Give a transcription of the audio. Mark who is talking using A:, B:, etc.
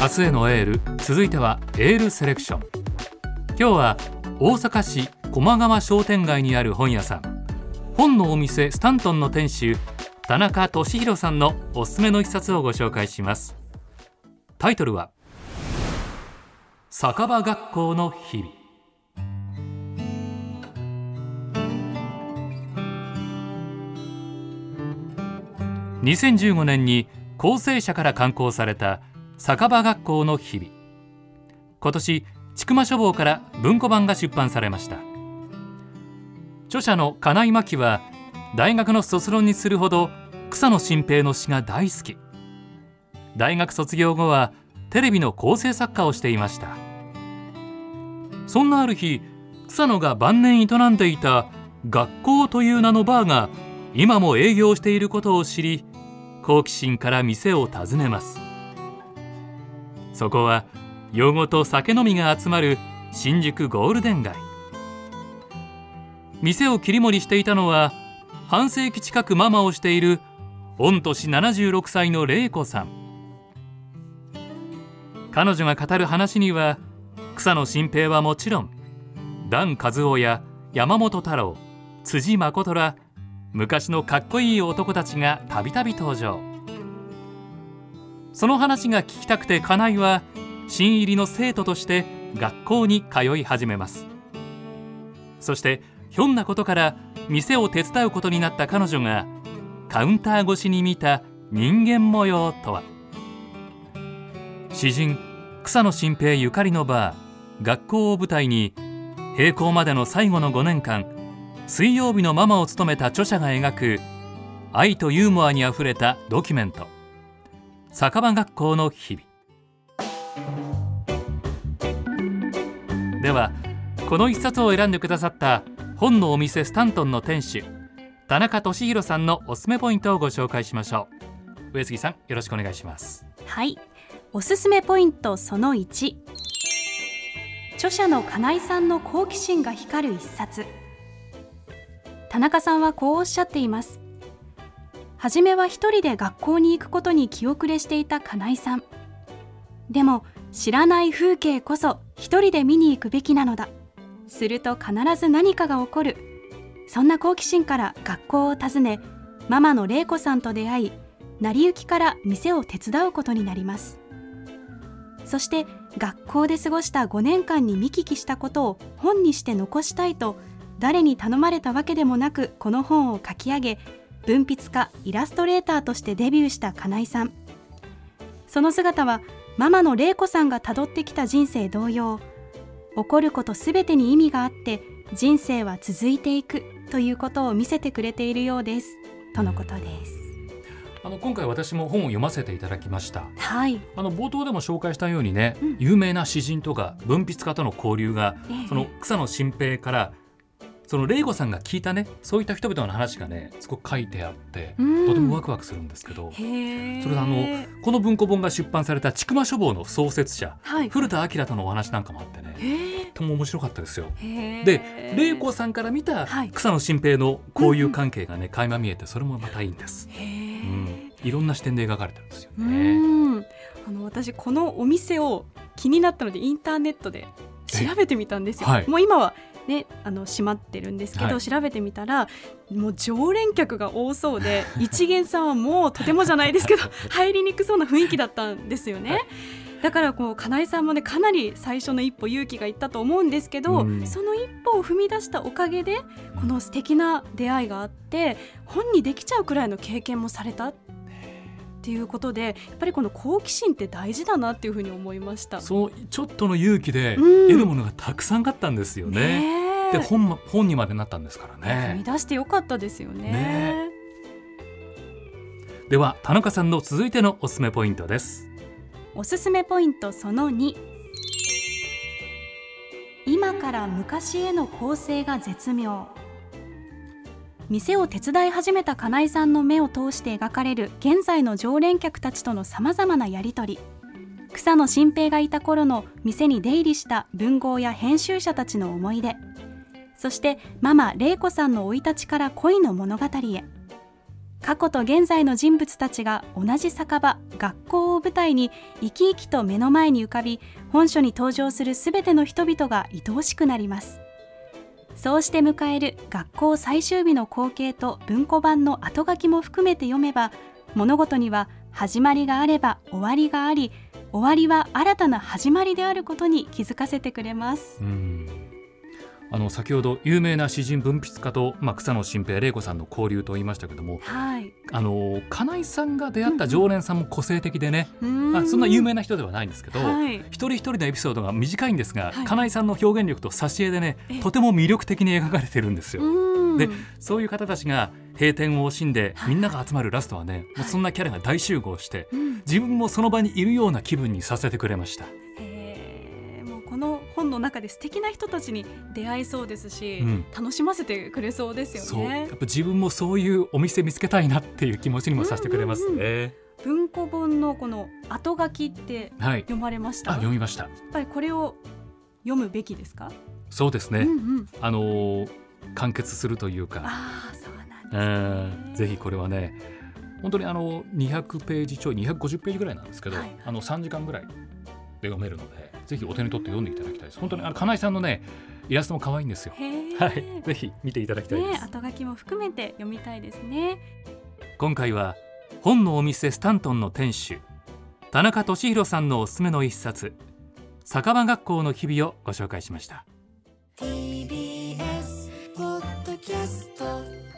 A: 明日へのエール。続いてはエールセレクション。今日は大阪市駒川商店街にある本屋さん。本のお店スタントンの店主田中俊弘さんのおすすめの一冊をご紹介します。タイトルは酒場学校の日々。2015年に構成者から刊行された酒場学校の日々。今年千曲書房から文庫版が出版されました。著者の金井真紀は大学の卒論にするほど草野新平の詩が大好き。大学卒業後はテレビの構成作家をしていました。そんなある日草野が晩年営んでいた学校という名のバーが今も営業していることを知り好奇心から店を訪ねます。そこは夜ごと酒飲みが集まる新宿ゴールデン街。店を切り盛りしていたのは半世紀近くママをしている御年76歳の玲子さん。彼女が語る話には草野新平はもちろん段和夫や山本太郎辻誠ら昔のかっこいい男たちがたびたび登場。その話が聞きたくて金井は新入りの生徒として学校に通い始めます。そしてひょんなことから店を手伝うことになった彼女がカウンター越しに見た人間模様とは。詩人草野新平ゆかりのバー学校を舞台に閉校までの最後の5年間水曜日のママを務めた著者が描く愛とユーモアにあふれたドキュメント。酒場学校の日々。ではこの一冊を選んでくださった本のお店スタントンの店主田中俊弘さんのおすすめポイントをご紹介しましょう。上杉さんよろしくお願いします。
B: はい。おすすめポイントその1著者の金井さんの好奇心が光る一冊。田中さんはこうおっしゃっています。初めは一人で学校に行くことに気遅れしていた金井さん。でも知らない風景こそ一人で見に行くべきなのだ。すると必ず何かが起こる。そんな好奇心から学校を訪ねママの玲子さんと出会い成り行きから店を手伝うことになります。そして学校で過ごした5年間に見聞きしたことを本にして残したいと誰に頼まれたわけでもなくこの本を書き上げ文筆家イラストレーターとしてデビューした金井さん。その姿はママの玲子さんがたどってきた人生同様起こることすべてに意味があって人生は続いていくということを見せてくれているようです。とのことです。
A: あの今回私も本を読ませていただきました。
B: はい。
A: あの冒頭でも紹介したようにね、
B: うん。
A: 有名な詩人とか文筆家との交流が
B: ええ。
A: その草野新平からその玲子さんが聞いたねそういった人々の話がねすごく書いてあって
B: うん。
A: とてもワクワクするんですけど、それであのこの文庫本が出版された千曲書房の創設者
B: はい。
A: 古田明とのお話なんかもあってね
B: へ
A: とても面白かったですよ。
B: え
A: で玲子さんから見た
B: はい。
A: 草野新平の交友関係がね垣間見えてそれもまたいいんです。
B: へ
A: う
B: え
A: ん、いろんな視点で描かれてるんですよ
B: う
A: ね。
B: ん。あの私このお店を気になったのでインターネットで調べてみたんですよ。
A: はい。
B: もう今はねあの閉まってるんですけど、
A: はい。
B: 調べてみたらもう常連客が多そうで 一元さんはもうとてもじゃないですけど 入りにくそうな雰囲気だったんですよね。
A: はい。
B: だからこう金井さんもねかなり最初の一歩勇気がいったと思うんですけど、
A: うん。
B: その一歩を踏み出したおかげでこの素敵な出会いがあって本にできちゃうくらいの経験もされたっていうことでやっぱりこの好奇心って大事だなっていうふうに思いました。
A: そうちょっとの勇気で
B: うん
A: 得るものがたくさんあったんですよね。
B: ねえ
A: で本ま本にまでなったんですから
B: 踏み
A: ね。
B: 出してよかったですよね。
A: ねでは田中さんの続いてのおすすめポイントです。
B: おすすめポイントその2今から昔への構成が絶妙店を手伝い始めた金井さんの目を通して描かれる現在の常連客たちとのさまざまなやり取り。草野新平がいた頃の店に出入りした文豪や編集者たちの思い出。そしてママ玲子さんの生い立ちから恋の物語へ。過去と現在の人物たちが同じ酒場学校を舞台に生き生きと目の前に浮かび本書に登場するすべての人々が愛おしくなります。そうして迎える学校最終日の光景と文庫版の後書きも含めて読めば物事には始まりがあれば終わりがあり終わりは新たな始まりであることに気づかせてくれます。
A: うん。あの先ほど有名な詩人文筆家と、まあ、草野新平玲子さんの交流と言いましたけども
B: はい。
A: あの金井さんが出会った常連さんも個性的でね、
B: うん。
A: まあ、そんな有名な人ではないんですけど、
B: はい。
A: 一人一人のエピソードが短いんですが、
B: はい。
A: 金井さんの表現力と挿絵でね
B: え。
A: とても魅力的に描かれてるんですよ。
B: うん。
A: でそういう方たちが閉店を惜しんで
B: はい。
A: みんなが集まるラストはね、もうそんなキャラが大集合して
B: うん。
A: 自分もその場にいるような気分にさせてくれました。
B: の本の中で素敵な人たちに出会いそうですし、
A: うん。
B: 楽しませてくれそうですよね。
A: っぱ自分もそういうお店見つけたいなっていう気持ちにもさせてくれます
B: うんうん
A: ね。
B: 文庫本のこの後書きって
A: はい。
B: 読まれました？
A: あ
B: やっ
A: 読みました。
B: ぱりこれを読むべきですか、
A: そうですね。
B: うんうん、
A: あのー完結するというか、
B: ああそうなん
A: う
B: ですね。
A: ん。ぜひこれはね本当にあの200ページちょい250ページぐらいなんですけど、
B: はい。
A: あの3時間ぐらいで読めるのでぜひお手に取って読んでいただきたいです本当にあの金井さんのねイラストも可愛いんですよはいぜひ見ていただきたいです、
B: ね後書きも含めて読みたいですね
A: 今回は本のお店スタントンの店主田中俊弘さんのおすすめの一冊酒場学校の日々をご紹介しました
C: TBS ポッドキャスト